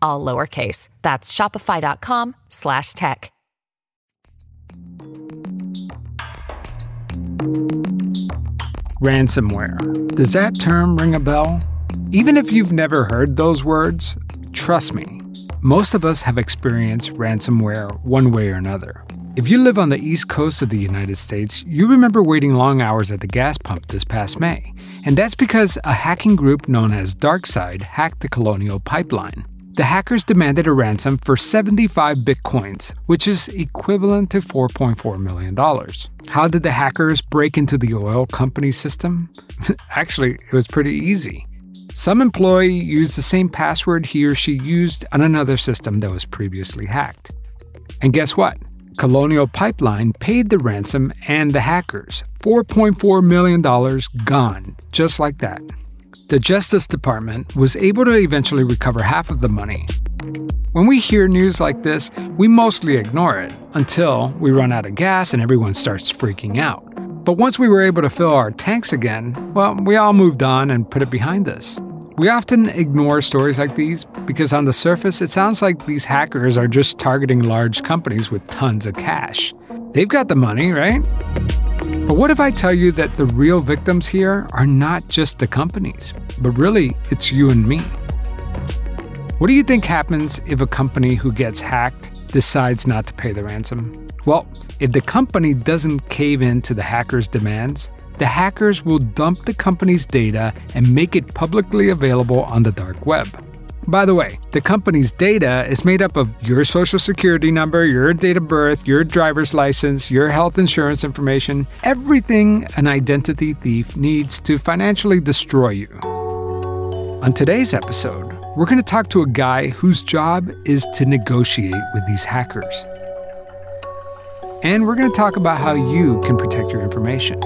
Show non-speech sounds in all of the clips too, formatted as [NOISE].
all lowercase. That's shopify.com slash tech. Ransomware. Does that term ring a bell? Even if you've never heard those words, trust me, most of us have experienced ransomware one way or another. If you live on the east coast of the United States, you remember waiting long hours at the gas pump this past May. And that's because a hacking group known as DarkSide hacked the Colonial Pipeline. The hackers demanded a ransom for 75 bitcoins, which is equivalent to $4.4 million. How did the hackers break into the oil company system? [LAUGHS] Actually, it was pretty easy. Some employee used the same password he or she used on another system that was previously hacked. And guess what? Colonial Pipeline paid the ransom and the hackers. $4.4 million gone, just like that. The Justice Department was able to eventually recover half of the money. When we hear news like this, we mostly ignore it until we run out of gas and everyone starts freaking out. But once we were able to fill our tanks again, well, we all moved on and put it behind us. We often ignore stories like these because on the surface it sounds like these hackers are just targeting large companies with tons of cash. They've got the money, right? But what if I tell you that the real victims here are not just the companies, but really it's you and me? What do you think happens if a company who gets hacked decides not to pay the ransom? Well, if the company doesn't cave in to the hackers' demands, the hackers will dump the company's data and make it publicly available on the dark web. By the way, the company's data is made up of your social security number, your date of birth, your driver's license, your health insurance information, everything an identity thief needs to financially destroy you. On today's episode, we're going to talk to a guy whose job is to negotiate with these hackers. And we're going to talk about how you can protect your information.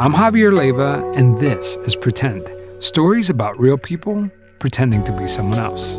I'm Javier Leiva, and this is Pretend stories about real people pretending to be someone else.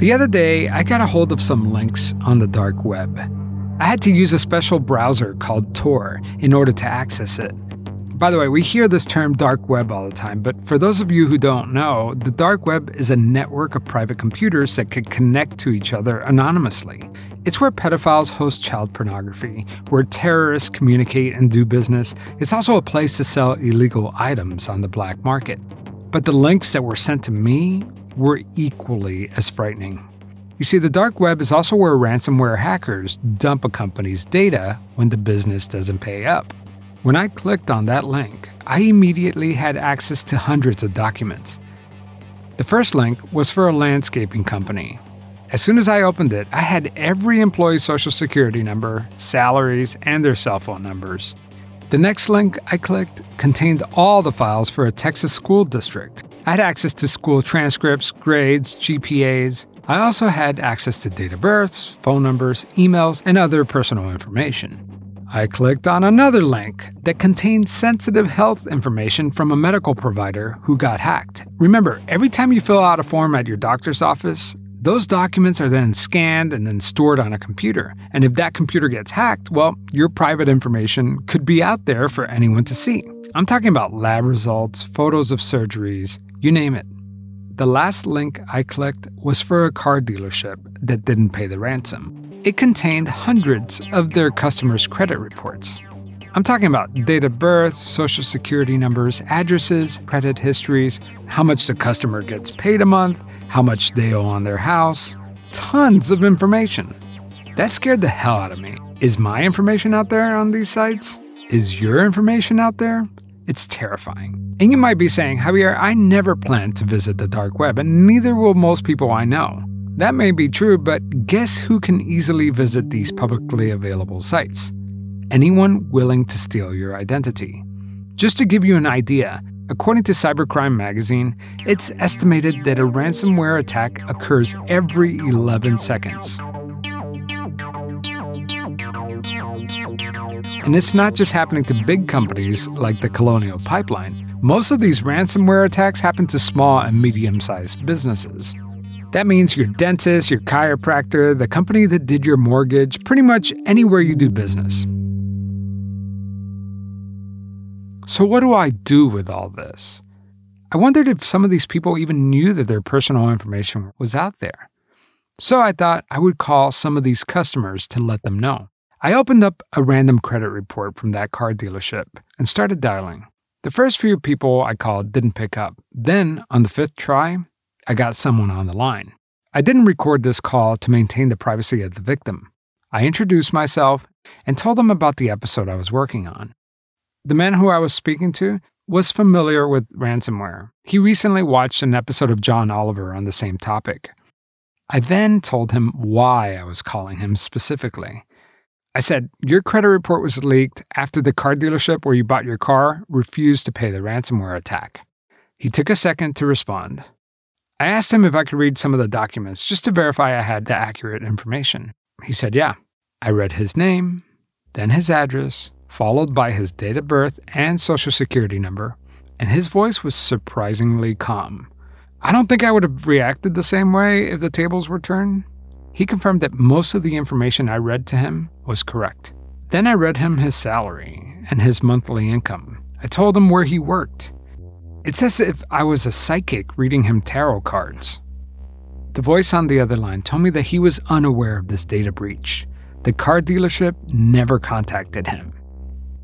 The other day, I got a hold of some links on the dark web. I had to use a special browser called Tor in order to access it. By the way, we hear this term dark web all the time, but for those of you who don't know, the dark web is a network of private computers that can connect to each other anonymously. It's where pedophiles host child pornography, where terrorists communicate and do business. It's also a place to sell illegal items on the black market. But the links that were sent to me were equally as frightening. You see, the dark web is also where ransomware hackers dump a company's data when the business doesn't pay up. When I clicked on that link, I immediately had access to hundreds of documents. The first link was for a landscaping company. As soon as I opened it, I had every employee's social security number, salaries, and their cell phone numbers. The next link I clicked contained all the files for a Texas school district. I had access to school transcripts, grades, GPAs, I also had access to date of births, phone numbers, emails, and other personal information. I clicked on another link that contained sensitive health information from a medical provider who got hacked. Remember, every time you fill out a form at your doctor's office, those documents are then scanned and then stored on a computer. And if that computer gets hacked, well, your private information could be out there for anyone to see. I'm talking about lab results, photos of surgeries, you name it. The last link I clicked was for a car dealership that didn't pay the ransom. It contained hundreds of their customers' credit reports. I'm talking about date of birth, social security numbers, addresses, credit histories, how much the customer gets paid a month, how much they owe on their house. Tons of information. That scared the hell out of me. Is my information out there on these sites? Is your information out there? It's terrifying. And you might be saying, Javier, I never plan to visit the dark web, and neither will most people I know. That may be true, but guess who can easily visit these publicly available sites? Anyone willing to steal your identity. Just to give you an idea, according to Cybercrime Magazine, it's estimated that a ransomware attack occurs every 11 seconds. And it's not just happening to big companies like the Colonial Pipeline. Most of these ransomware attacks happen to small and medium sized businesses. That means your dentist, your chiropractor, the company that did your mortgage, pretty much anywhere you do business. So, what do I do with all this? I wondered if some of these people even knew that their personal information was out there. So, I thought I would call some of these customers to let them know. I opened up a random credit report from that car dealership and started dialing. The first few people I called didn't pick up. Then, on the fifth try, I got someone on the line. I didn't record this call to maintain the privacy of the victim. I introduced myself and told them about the episode I was working on. The man who I was speaking to was familiar with ransomware. He recently watched an episode of John Oliver on the same topic. I then told him why I was calling him specifically. I said, Your credit report was leaked after the car dealership where you bought your car refused to pay the ransomware attack. He took a second to respond. I asked him if I could read some of the documents just to verify I had the accurate information. He said, Yeah. I read his name, then his address, followed by his date of birth and social security number, and his voice was surprisingly calm. I don't think I would have reacted the same way if the tables were turned. He confirmed that most of the information I read to him was correct. Then I read him his salary and his monthly income. I told him where he worked. It's as if I was a psychic reading him tarot cards. The voice on the other line told me that he was unaware of this data breach. The car dealership never contacted him.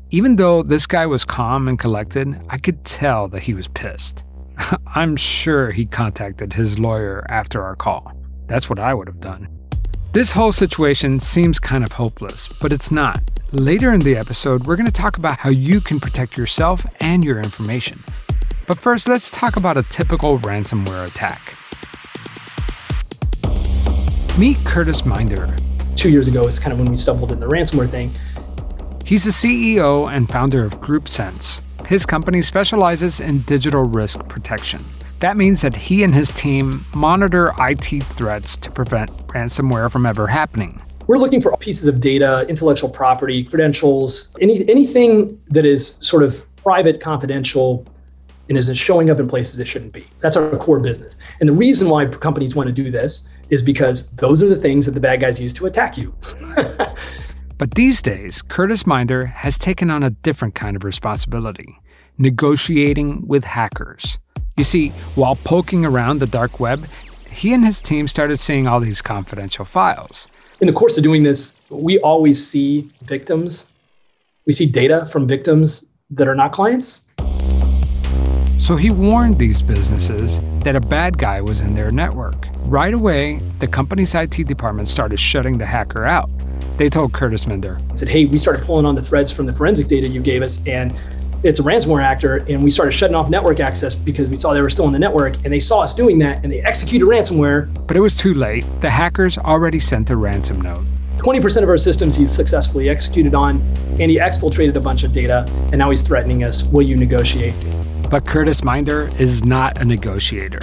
Even though this guy was calm and collected, I could tell that he was pissed. [LAUGHS] I'm sure he contacted his lawyer after our call. That's what I would have done. This whole situation seems kind of hopeless, but it's not. Later in the episode, we're going to talk about how you can protect yourself and your information. But first, let's talk about a typical ransomware attack. Meet Kurtis Minder. Two years ago is kind of when we stumbled in the ransomware thing. He's the CEO and founder of GroupSense. His company specializes in digital risk protection. That means that he and his team monitor IT threats to prevent ransomware from ever happening. We're looking for pieces of data, intellectual property, credentials, any, anything that is sort of private, confidential, and is showing up in places it shouldn't be. That's our core business. And the reason why companies want to do this is because those are the things that the bad guys use to attack you. [LAUGHS] but these days, Kurtis Minder has taken on a different kind of responsibility negotiating with hackers. You see, while poking around the dark web, he and his team started seeing all these confidential files. In the course of doing this, we always see victims. We see data from victims that are not clients. So he warned these businesses that a bad guy was in their network. Right away, the company's IT department started shutting the hacker out. They told Kurtis Minder, said, Hey, we started pulling on the threads from the forensic data you gave us, and it's a ransomware actor. And we started shutting off network access because we saw they were still in the network, and they saw us doing that, and they executed ransomware. But it was too late. The hackers already sent a ransom note. 20% of our systems he's successfully executed on, and he exfiltrated a bunch of data, and now he's threatening us. Will you negotiate? But Kurtis Minder is not a negotiator.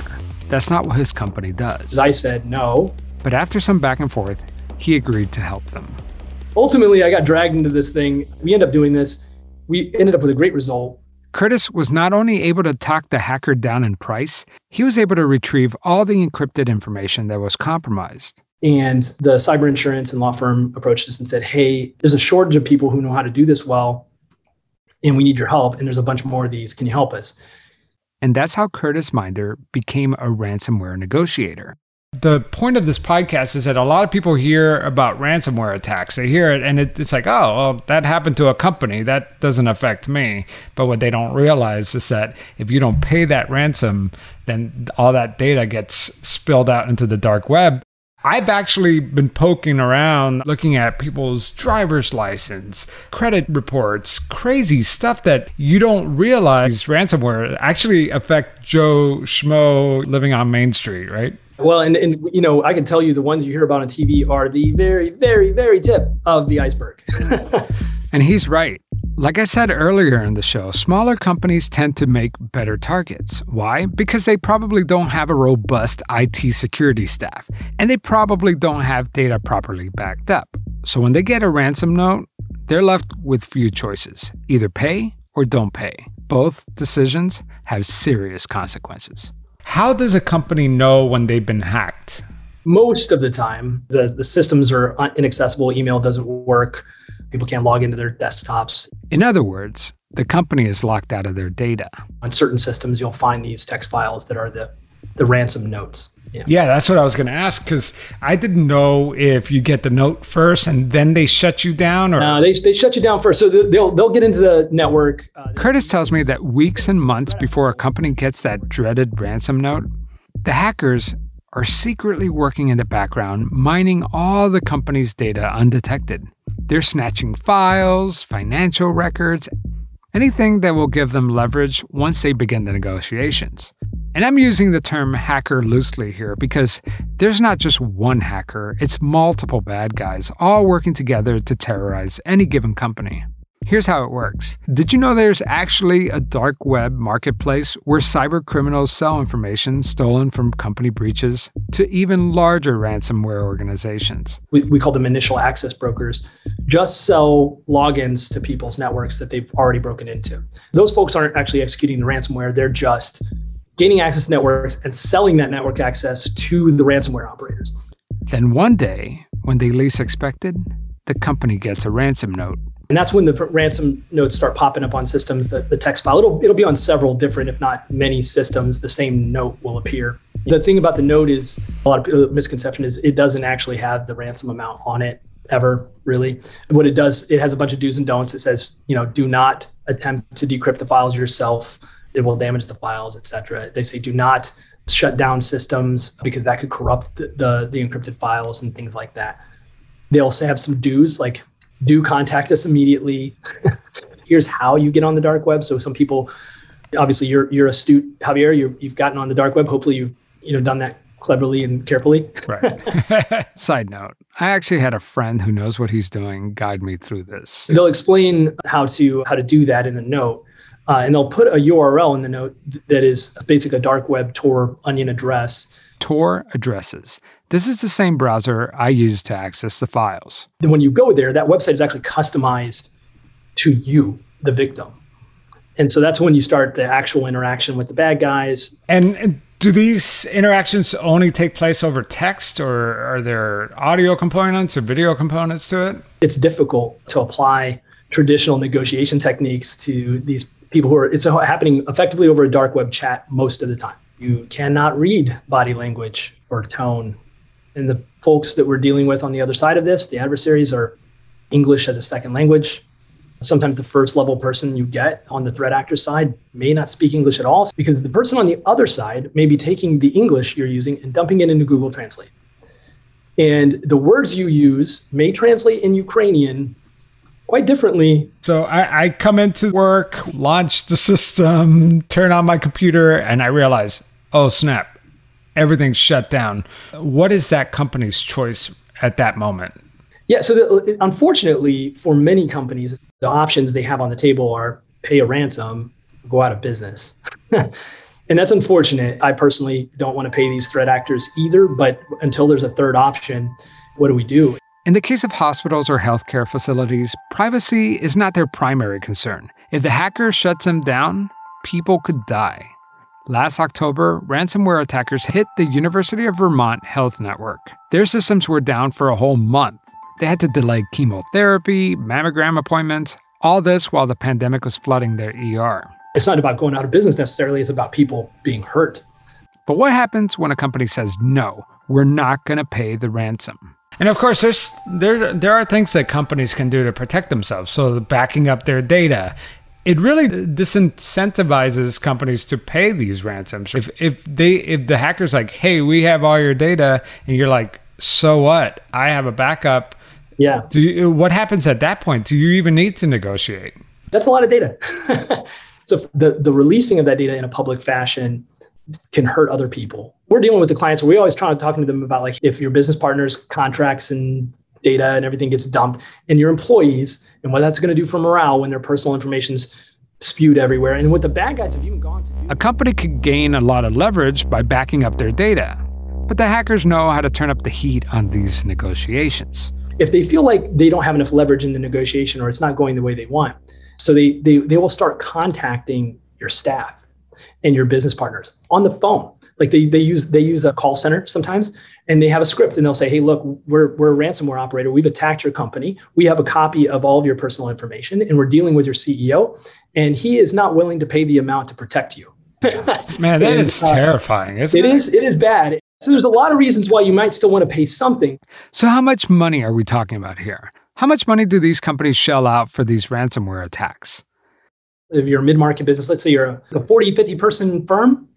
That's not what his company does. I said no. But after some back and forth, he agreed to help them. Ultimately, I got dragged into this thing. We ended up doing this. We ended up with a great result. Kurtis was not only able to talk the hacker down in price, he was able to retrieve all the encrypted information that was compromised. And the cyber insurance and law firm approached us and said, Hey, there's a shortage of people who know how to do this well, and we need your help. And there's a bunch more of these. Can you help us? And that's how Kurtis Minder became a ransomware negotiator. The point of this podcast is that a lot of people hear about ransomware attacks. They hear it and it, it's like, oh, well, that happened to a company. That doesn't affect me. But what they don't realize is that if you don't pay that ransom, then all that data gets spilled out into the dark web. I've actually been poking around looking at people's driver's license, credit reports, crazy stuff that you don't realize ransomware actually affect Joe Schmo living on Main Street, right? Well, and, and you know, I can tell you the ones you hear about on TV are the very, very, very tip of the iceberg. [LAUGHS] and he's right. Like I said earlier in the show, smaller companies tend to make better targets. Why? Because they probably don't have a robust IT security staff, and they probably don't have data properly backed up. So when they get a ransom note, they're left with few choices either pay or don't pay. Both decisions have serious consequences. How does a company know when they've been hacked? Most of the time, the, the systems are inaccessible, email doesn't work People can't log into their desktops. In other words, the company is locked out of their data. On certain systems, you'll find these text files that are the, the ransom notes. Yeah. yeah, that's what I was going to ask because I didn't know if you get the note first and then they shut you down or. No, they, they shut you down first. So they'll, they'll get into the network. Uh, Kurtis tells me that weeks and months before a company gets that dreaded ransom note, the hackers are secretly working in the background, mining all the company's data undetected. They're snatching files, financial records, anything that will give them leverage once they begin the negotiations. And I'm using the term hacker loosely here because there's not just one hacker, it's multiple bad guys all working together to terrorize any given company. Here's how it works. Did you know there's actually a dark web marketplace where cyber criminals sell information stolen from company breaches to even larger ransomware organizations? We, we call them initial access brokers, just sell logins to people's networks that they've already broken into. Those folks aren't actually executing the ransomware, they're just gaining access to networks and selling that network access to the ransomware operators. Then one day, when they least expected, the company gets a ransom note and that's when the ransom notes start popping up on systems, the, the text file. It'll, it'll be on several different, if not many systems, the same note will appear. The thing about the note is a lot of misconception is it doesn't actually have the ransom amount on it ever really what it does it has a bunch of do's and don'ts it says you know do not attempt to decrypt the files yourself it will damage the files etc they say do not shut down systems because that could corrupt the, the, the encrypted files and things like that they also have some do's like do contact us immediately. [LAUGHS] Here's how you get on the dark web. So some people, obviously, you're you're astute, Javier. you have gotten on the dark web. Hopefully, you you know done that cleverly and carefully. right. [LAUGHS] Side note: I actually had a friend who knows what he's doing guide me through this. They'll explain how to how to do that in the note. Uh, and they'll put a URL in the note that is basically a dark web Tor onion address. Tor addresses. This is the same browser I use to access the files. And when you go there, that website is actually customized to you, the victim. And so that's when you start the actual interaction with the bad guys. And, and do these interactions only take place over text, or are there audio components or video components to it? It's difficult to apply traditional negotiation techniques to these people who are, it's happening effectively over a dark web chat most of the time. You cannot read body language or tone and the folks that we're dealing with on the other side of this, the adversaries, are English as a second language. Sometimes the first level person you get on the threat actor side may not speak English at all because the person on the other side may be taking the English you're using and dumping it into Google Translate. And the words you use may translate in Ukrainian quite differently. So I, I come into work, launch the system, turn on my computer, and I realize, oh snap, everything's shut down. What is that company's choice at that moment? Yeah, so the, unfortunately, for many companies, the options they have on the table are pay a ransom, go out of business. [LAUGHS] and that's unfortunate. I personally don't want to pay these threat actors either, but until there's a third option, what do we do? In the case of hospitals or healthcare facilities, privacy is not their primary concern. If the hacker shuts them down, people could die. Last October, ransomware attackers hit the University of Vermont Health Network. Their systems were down for a whole month. They had to delay chemotherapy, mammogram appointments, all this while the pandemic was flooding their ER. It's not about going out of business necessarily, it's about people being hurt. But what happens when a company says, no, we're not going to pay the ransom? And of course, there's there there are things that companies can do to protect themselves. So backing up their data, it really disincentivizes companies to pay these ransoms. If if they if the hacker's like, hey, we have all your data, and you're like, so what? I have a backup. Yeah. Do you, what happens at that point? Do you even need to negotiate? That's a lot of data. [LAUGHS] so the the releasing of that data in a public fashion can hurt other people. We're dealing with the clients. We always try to talk to them about like if your business partners contracts and data and everything gets dumped and your employees and what that's going to do for morale when their personal information's spewed everywhere. And what the bad guys have even gone to do. A company could gain a lot of leverage by backing up their data. But the hackers know how to turn up the heat on these negotiations. If they feel like they don't have enough leverage in the negotiation or it's not going the way they want, so they they, they will start contacting your staff and your business partners on the phone. Like they, they use they use a call center sometimes and they have a script and they'll say, hey, look, we're, we're a ransomware operator. We've attacked your company. We have a copy of all of your personal information and we're dealing with your CEO. And he is not willing to pay the amount to protect you. [LAUGHS] Man, that and, is uh, terrifying, isn't it? It is, it is bad. So there's a lot of reasons why you might still want to pay something. So how much money are we talking about here? How much money do these companies shell out for these ransomware attacks? if you're a mid-market business, let's say you're a 40, 50 person firm,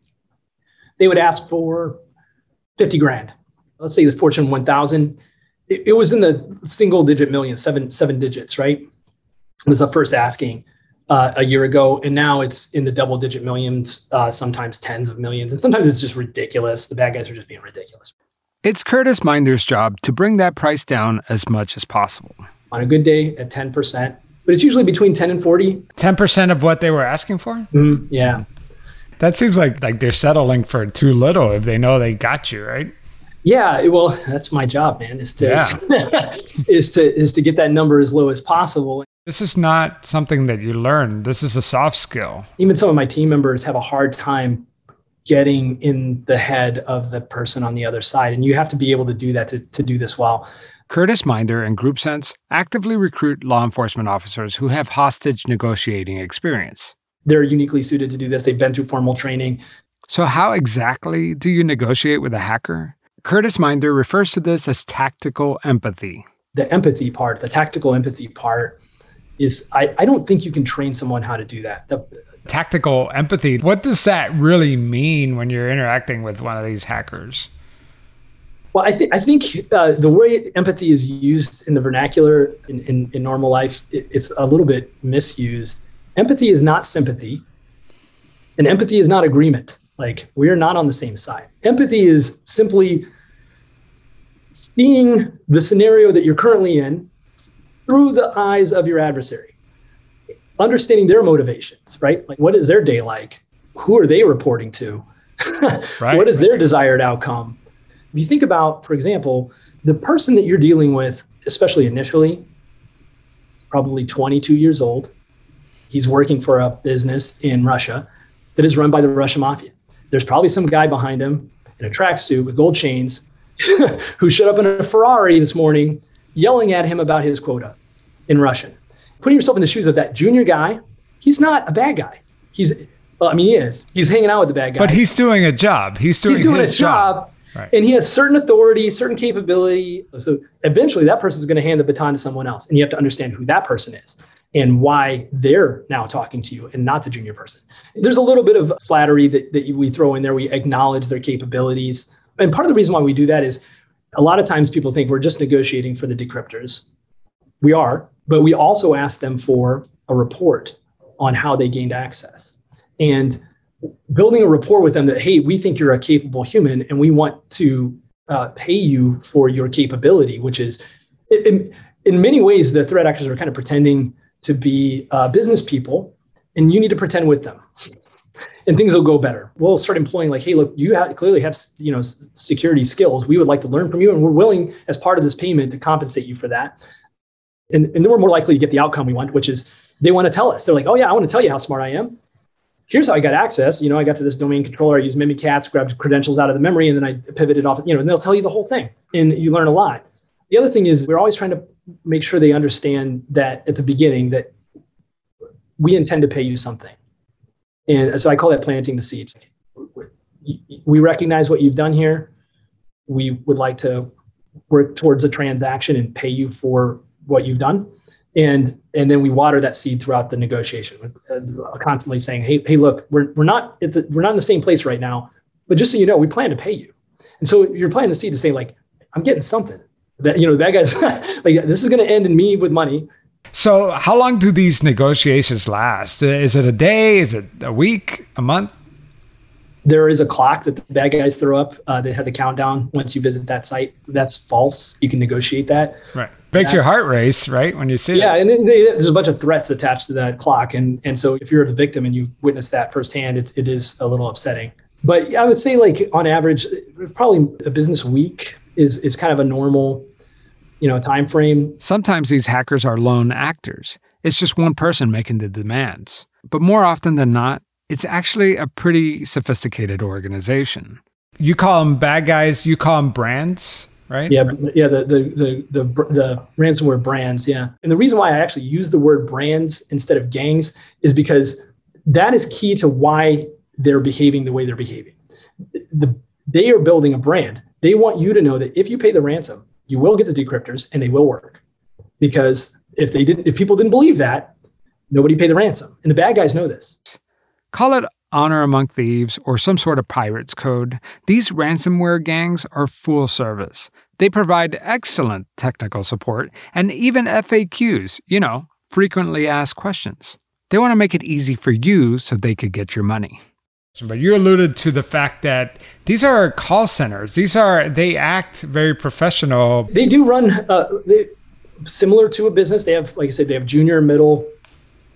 they would ask for 50 grand. Let's say the Fortune 1000, it, it was in the single digit millions, seven, seven digits, right? It was the first asking uh, a year ago. And now it's in the double digit millions, uh, sometimes tens of millions. And sometimes it's just ridiculous. The bad guys are just being ridiculous. It's Kurtis Minder's job to bring that price down as much as possible. On a good day at 10%, but it's usually between 10 and 40. 10% of what they were asking for? Mm, yeah. That seems like like they're settling for too little if they know they got you, right? Yeah, well, that's my job, man. Is to yeah. [LAUGHS] is to is to get that number as low as possible. This is not something that you learn. This is a soft skill. Even some of my team members have a hard time getting in the head of the person on the other side, and you have to be able to do that to to do this well. Kurtis Minder and GroupSense actively recruit law enforcement officers who have hostage negotiating experience. They're uniquely suited to do this. They've been through formal training. So, how exactly do you negotiate with a hacker? Kurtis Minder refers to this as tactical empathy. The empathy part, the tactical empathy part, is I, I don't think you can train someone how to do that. The, tactical empathy, what does that really mean when you're interacting with one of these hackers? Well, I, th- I think uh, the way empathy is used in the vernacular in, in, in normal life, it, it's a little bit misused. Empathy is not sympathy, and empathy is not agreement. Like, we are not on the same side. Empathy is simply seeing the scenario that you're currently in through the eyes of your adversary, understanding their motivations, right? Like, what is their day like? Who are they reporting to? [LAUGHS] right, what is right. their desired outcome? If you think about, for example, the person that you're dealing with, especially initially, probably 22 years old. He's working for a business in Russia that is run by the Russian mafia. There's probably some guy behind him in a tracksuit with gold chains [LAUGHS] who showed up in a Ferrari this morning yelling at him about his quota in Russian. Putting yourself in the shoes of that junior guy, he's not a bad guy. He's, well, I mean, he is. He's hanging out with the bad guy. But he's doing a job. He's doing, he's doing a job. job Right. And he has certain authority, certain capability. So eventually that person is going to hand the baton to someone else. And you have to understand who that person is. And why they're now talking to you and not the junior person. There's a little bit of flattery that, that we throw in there. We acknowledge their capabilities. And part of the reason why we do that is a lot of times people think we're just negotiating for the decryptors. We are, but we also ask them for a report on how they gained access. And building a rapport with them that, hey, we think you're a capable human and we want to uh, pay you for your capability, which is in, in many ways, the threat actors are kind of pretending to be uh, business people and you need to pretend with them and things will go better. We'll start employing like, hey, look, you have, clearly have you know security skills. We would like to learn from you, and we're willing as part of this payment to compensate you for that. And, and then we're more likely to get the outcome we want, which is they want to tell us. They're like, oh yeah, I want to tell you how smart I am. Here's how I got access. You know, I got to this domain controller. I used Mimikatz, grabbed credentials out of the memory, and then I pivoted off. You know, and they'll tell you the whole thing, and you learn a lot. The other thing is we're always trying to make sure they understand that at the beginning that we intend to pay you something. And so I call that planting the seed. We recognize what you've done here. We would like to work towards a transaction and pay you for what you've done. And, and then we water that seed throughout the negotiation, constantly saying, hey, hey, look, we're, we're, not, it's a, we're not in the same place right now, but just so you know, we plan to pay you. And so you're planting the seed to say, like, I'm getting something. That, you know, the bad guys, [LAUGHS] like, this is going to end in me with money so, how long do these negotiations last? Is it a day? Is it a week? A month? There is a clock that the bad guys throw up uh, that has a countdown. Once you visit that site, that's false. You can negotiate that. Right. Makes your heart race, right? When you see yeah, it. Yeah, and they, there's a bunch of threats attached to that clock, and and so if you're the victim and you witness that firsthand, it, it is a little upsetting. But I would say, like on average, probably a business week is is kind of a normal you know time frame. Sometimes these hackers are lone actors. It's just one person making the demands. But more often than not, it's actually a pretty sophisticated organization. You call them bad guys, you call them brands, right? Yeah, yeah, the the the the, the ransomware brands, yeah. And the reason why I actually use the word brands instead of gangs is because that is key to why they're behaving the way they're behaving. The, they are building a brand. They want you to know that if you pay the ransom, you will get the decryptors and they will work. Because if they didn't, if people didn't believe that, nobody paid the ransom. And the bad guys know this. Call it honor among thieves or some sort of pirates code. These ransomware gangs are full service. They provide excellent technical support and even FAQs, you know, frequently asked questions. They want to make it easy for you so they could get your money. But you alluded to the fact that these are call centers. These are they act very professional. They do run uh, they, similar to a business. They have, like I said, they have junior, middle,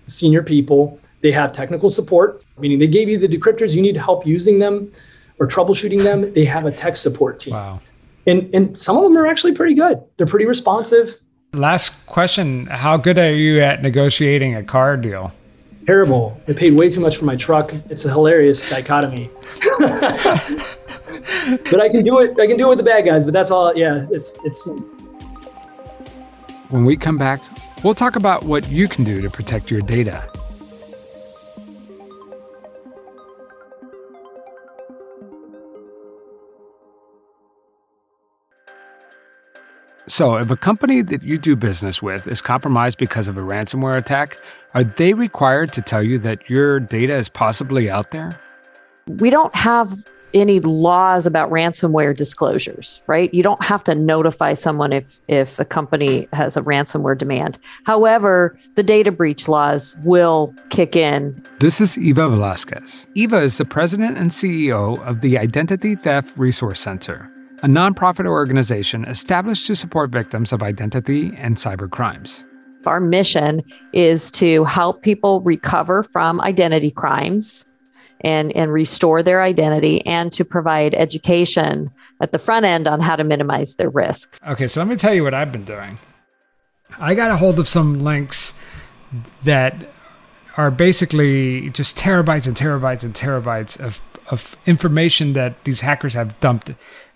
senior people. They have technical support, meaning they gave you the decryptors. You need help using them or troubleshooting them. They have a tech support team. Wow. And and some of them are actually pretty good. They're pretty responsive. Last question: How good are you at negotiating a car deal? Terrible. I paid way too much for my truck. It's a hilarious dichotomy. [LAUGHS] but I can do it. I can do it with the bad guys. But that's all. Yeah, it's it's. When we come back, we'll talk about what you can do to protect your data. So, if a company that you do business with is compromised because of a ransomware attack, are they required to tell you that your data is possibly out there? We don't have any laws about ransomware disclosures, right? You don't have to notify someone if if a company has a ransomware demand. However, the data breach laws will kick in. This is Eva Velasquez. Eva is the president and CEO of the Identity Theft Resource Center a nonprofit organization established to support victims of identity and cyber crimes. Our mission is to help people recover from identity crimes and, and restore their identity and to provide education at the front end on how to minimize their risks. Okay, so let me tell you what I've been doing. I got a hold of some links that are basically just terabytes and terabytes and terabytes of, of information that these hackers have dumped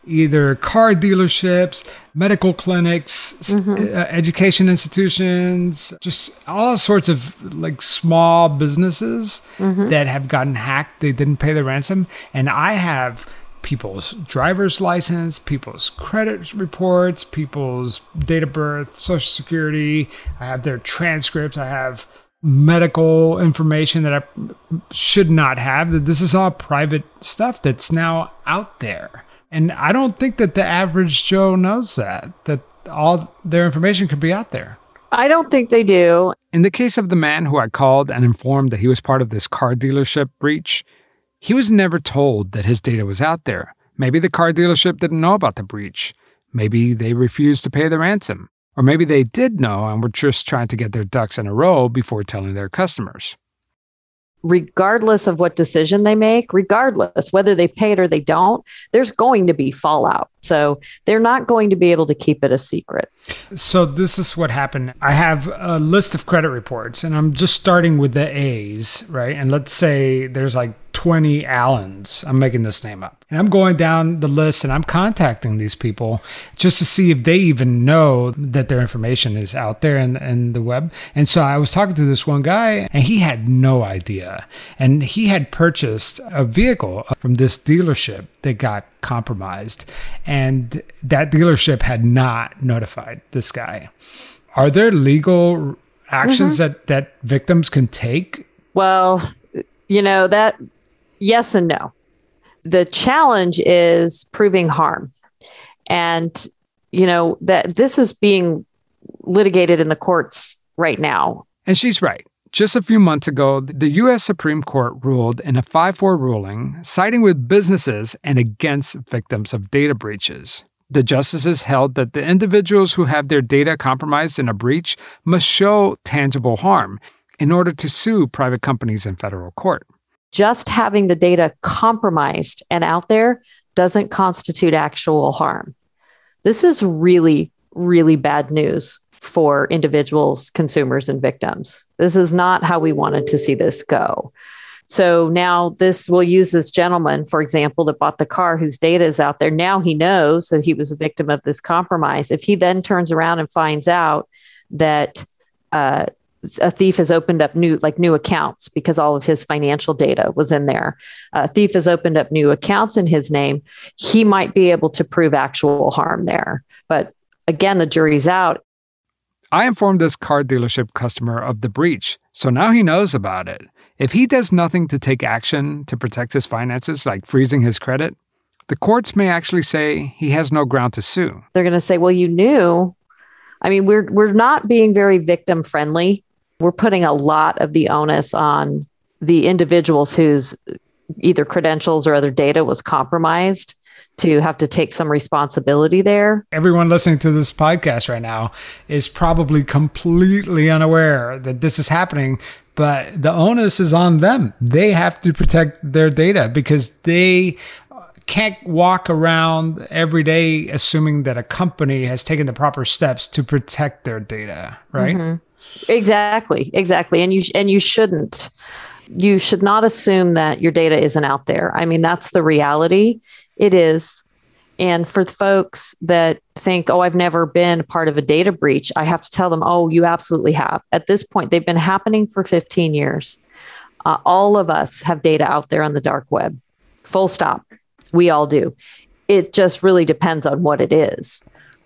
either car dealerships, medical clinics, mm-hmm. uh, education institutions, just all sorts of like small businesses mm-hmm. that have gotten hacked. They didn't pay the ransom. And I have people's driver's license, people's credit reports, people's date of birth, social security. I have their transcripts. I have medical information that I should not have. That this is all private stuff that's now out there. And I don't think that the average Joe knows that, that all their information could be out there. I don't think they do. In the case of the man who I called and informed that he was part of this car dealership breach, he was never told that his data was out there. Maybe the car dealership didn't know about the breach. Maybe they refused to pay the ransom. Or maybe they did know and were just trying to get their ducks in a row before telling their customers regardless of what decision they make, regardless whether they pay it or they don't, there's going to be fallout. So they're not going to be able to keep it a secret. So this is what happened. I have a list of credit reports and I'm just starting with the A's, right? And let's say there's like 20 Allens. I'm making this name up. And I'm going down the list and I'm contacting these people just to see if they even know that their information is out there in, in the web. And so I was talking to this one guy and he had no idea. And he had purchased a vehicle from this dealership that got compromised. And that dealership had not notified this guy. Are there legal actions mm-hmm. that, that victims can take? Well, you know, that yes and no. The challenge is proving harm. And, you know, that this is being litigated in the courts right now. And she's right. Just a few months ago, the U.S. Supreme Court ruled in a 5 4 ruling, siding with businesses and against victims of data breaches. The justices held that the individuals who have their data compromised in a breach must show tangible harm in order to sue private companies in federal court just having the data compromised and out there doesn't constitute actual harm. This is really, really bad news for individuals, consumers, and victims. This is not how we wanted to see this go. So now this will use this gentleman, for example, that bought the car whose data is out there. Now he knows that he was a victim of this compromise. If he then turns around and finds out that uh, a thief has opened up new like new accounts because all of his financial data was in there. A thief has opened up new accounts in his name. He might be able to prove actual harm there. But again the jury's out. I informed this car dealership customer of the breach so now he knows about it. If he does nothing to take action to protect his finances like freezing his credit the courts may actually say he has no ground to sue. They're going to say well you knew. I mean, we're we're not being very victim friendly we're putting a lot of the onus on the individuals whose either credentials or other data was compromised to have to take some responsibility there. Everyone listening to this podcast right now is probably completely unaware that this is happening, but the onus is on them. They have to protect their data because they can't walk around every day assuming that a company has taken the proper steps to protect their data, right? Mm-hmm. Exactly, exactly. And you and you shouldn't. You should not assume that your data isn't out there. I mean, that's the reality. It is. And for folks that think, oh, I've never been part of a data breach, I have to tell them, oh, you absolutely have. At this point, they've been happening for 15 years. Uh, all of us have data out there on the dark web, full stop. We all do. It just really depends on what it is.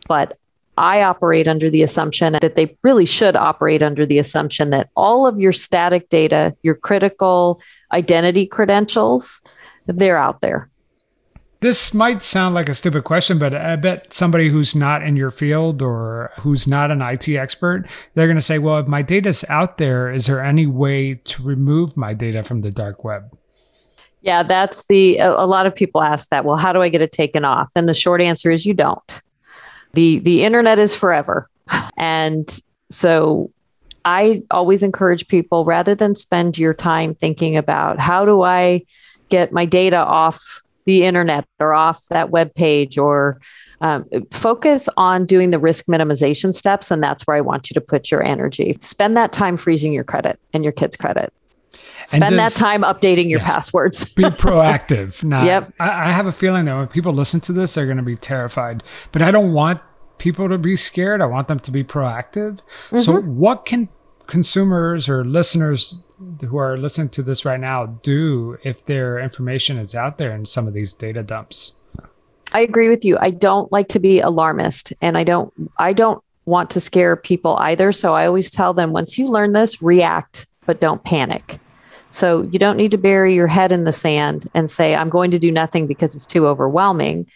But I operate under the assumption that they really should operate under the assumption that all of your static data, your critical identity credentials, they're out there. This might sound like a stupid question, but I bet somebody who's not in your field or who's not an IT expert, they're going to say, well, if my data's out there, is there any way to remove my data from the dark web? Yeah, that's the, a lot of people ask that. Well, how do I get it taken off? And the short answer is you don't the the internet is forever. And so i always encourage people rather than spend your time thinking about how do i get my data off the internet or off that web page or um, focus on doing the risk minimization steps and that's where i want you to put your energy. Spend that time freezing your credit and your kids credit Spend that time updating your yeah, passwords. be [LAUGHS] proactive. Now, yep. I, I have a feeling that when people listen to this, they're going to be terrified. But I don't want people to be scared. I want them to be proactive. Mm-hmm. So, what can consumers or listeners who are listening to this right now do if their information is out there in some of these data dumps? I agree with you. I don't like to be alarmist and I don't I don't want to scare people either. So I always tell them once you learn this, react, but don't panic. So you don't need to bury your head in the sand and say, I'm going to do nothing because it's too overwhelming.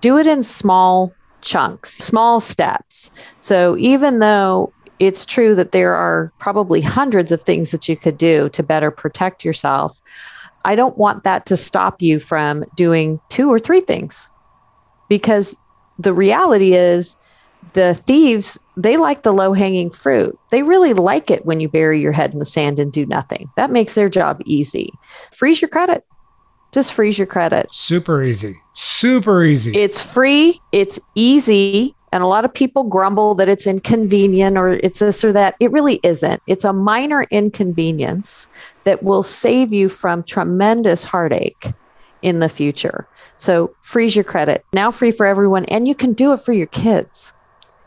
Do it in small chunks, small steps. So even though it's true that there are probably hundreds of things that you could do to better protect yourself, I don't want that to stop you from doing two or three things because the reality is the thieves they like the low hanging fruit. They really like it when you bury your head in the sand and do nothing. That makes their job easy. Freeze your credit. Just freeze your credit. Super easy. Super easy. It's free. It's easy. And a lot of people grumble that it's inconvenient or it's this or that. It really isn't. It's a minor inconvenience that will save you from tremendous heartache in the future. So freeze your credit. Now free for everyone. And you can do it for your kids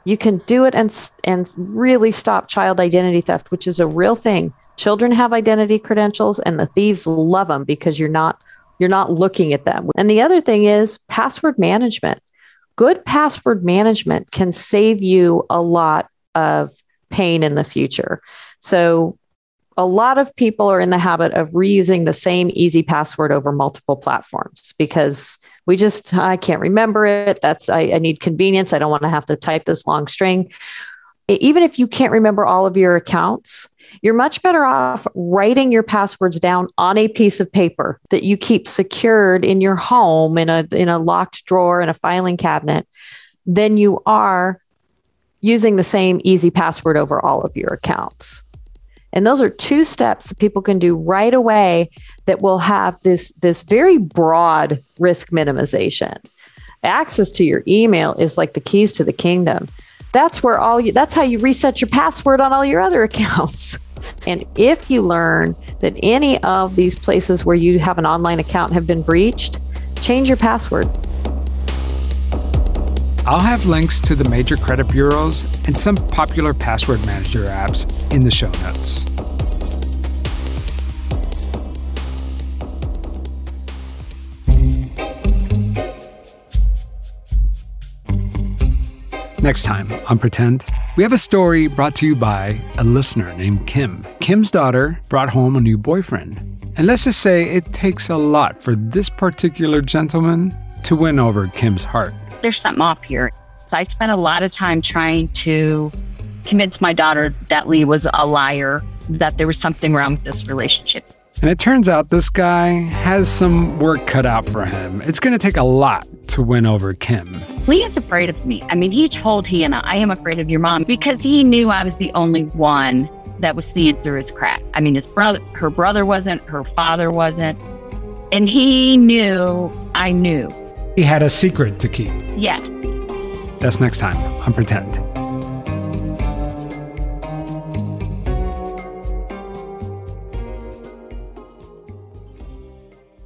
you can do it and and really stop child identity theft which is a real thing. Children have identity credentials and the thieves love them because you're not you're not looking at them. And the other thing is password management. Good password management can save you a lot of pain in the future. So a lot of people are in the habit of reusing the same easy password over multiple platforms because we just i can't remember it. That's i, I need convenience. I don't want to have to type this long string. Even if you can't remember all of your accounts you're much better off writing your passwords down on a piece of paper that you keep secured in your home in a in a locked drawer in a filing cabinet than you are using the same easy password over all of your accounts and those are two steps that people can do right away that will have this, this very broad risk minimization. Access to your email is like the keys to the kingdom. That's where all you that's how you reset your password on all your other [LAUGHS] accounts. And if you learn that any of these places where you have an online account have been breached, change your password. I'll have links to the major credit bureaus and some popular password manager apps in the show notes. Next time on Pretend, we have a story brought to you by a listener named Kim. Kim's daughter brought home a new boyfriend. And let's just say it takes a lot for this particular gentleman to win over Kim's heart there's something off here. So I spent a lot of time trying to convince my daughter that Lee was a liar, that there was something wrong with this relationship. And it turns out this guy has some work cut out for him. It's going to take a lot to win over Kim. Lee is afraid of me. I mean, he told Hannah, I am afraid of your mom because he knew I was the only one that was seeing through his crack. I mean, his brother, her brother wasn't, her father wasn't. And he knew I knew he had a secret to keep. Yeah. That's next time on Pretend.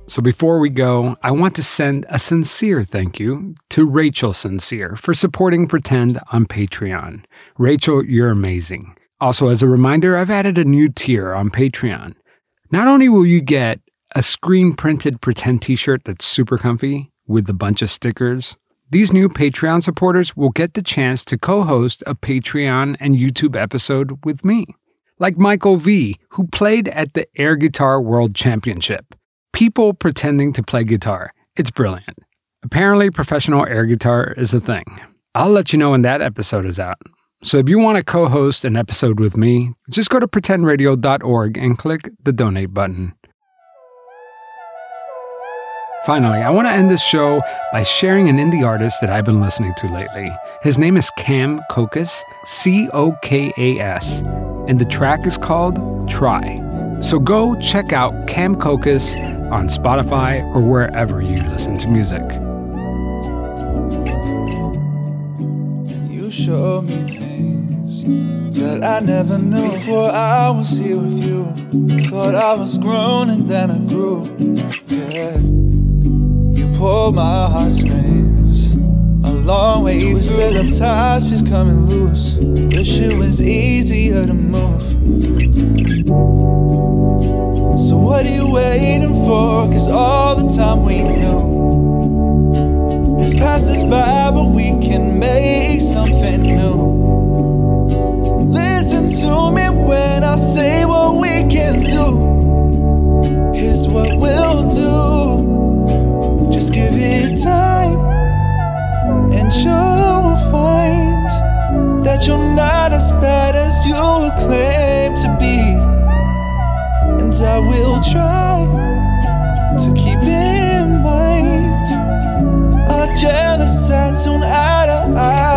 So before we go, I want to send a sincere thank you to Rachel Sincere for supporting Pretend on Patreon. Rachel, you're amazing. Also, as a reminder, I've added a new tier on Patreon. Not only will you get a screen printed Pretend t shirt that's super comfy, with a bunch of stickers. These new Patreon supporters will get the chance to co host a Patreon and YouTube episode with me. Like Michael V., who played at the Air Guitar World Championship. People pretending to play guitar. It's brilliant. Apparently, professional air guitar is a thing. I'll let you know when that episode is out. So if you want to co host an episode with me, just go to pretendradio.org and click the donate button. Finally, I want to end this show by sharing an indie artist that I've been listening to lately. His name is Cam Cokas, C O K A S, and the track is called Try. So go check out Cam Cokas on Spotify or wherever you listen to music. You show me things that I never knew before I was here with you. Thought I was grown and then I grew. Yeah pull my heartstrings a long way Twisted up ties, just coming loose Wish it was easier to move So what are you waiting for? Cause all the time we knew has passed us by, but we can make something new. Listen to me when I say what we can do. Here's what we'll do. Give it time, and you'll find that you're not as bad as you claim to be. And I will try to keep in mind soon eye to eye.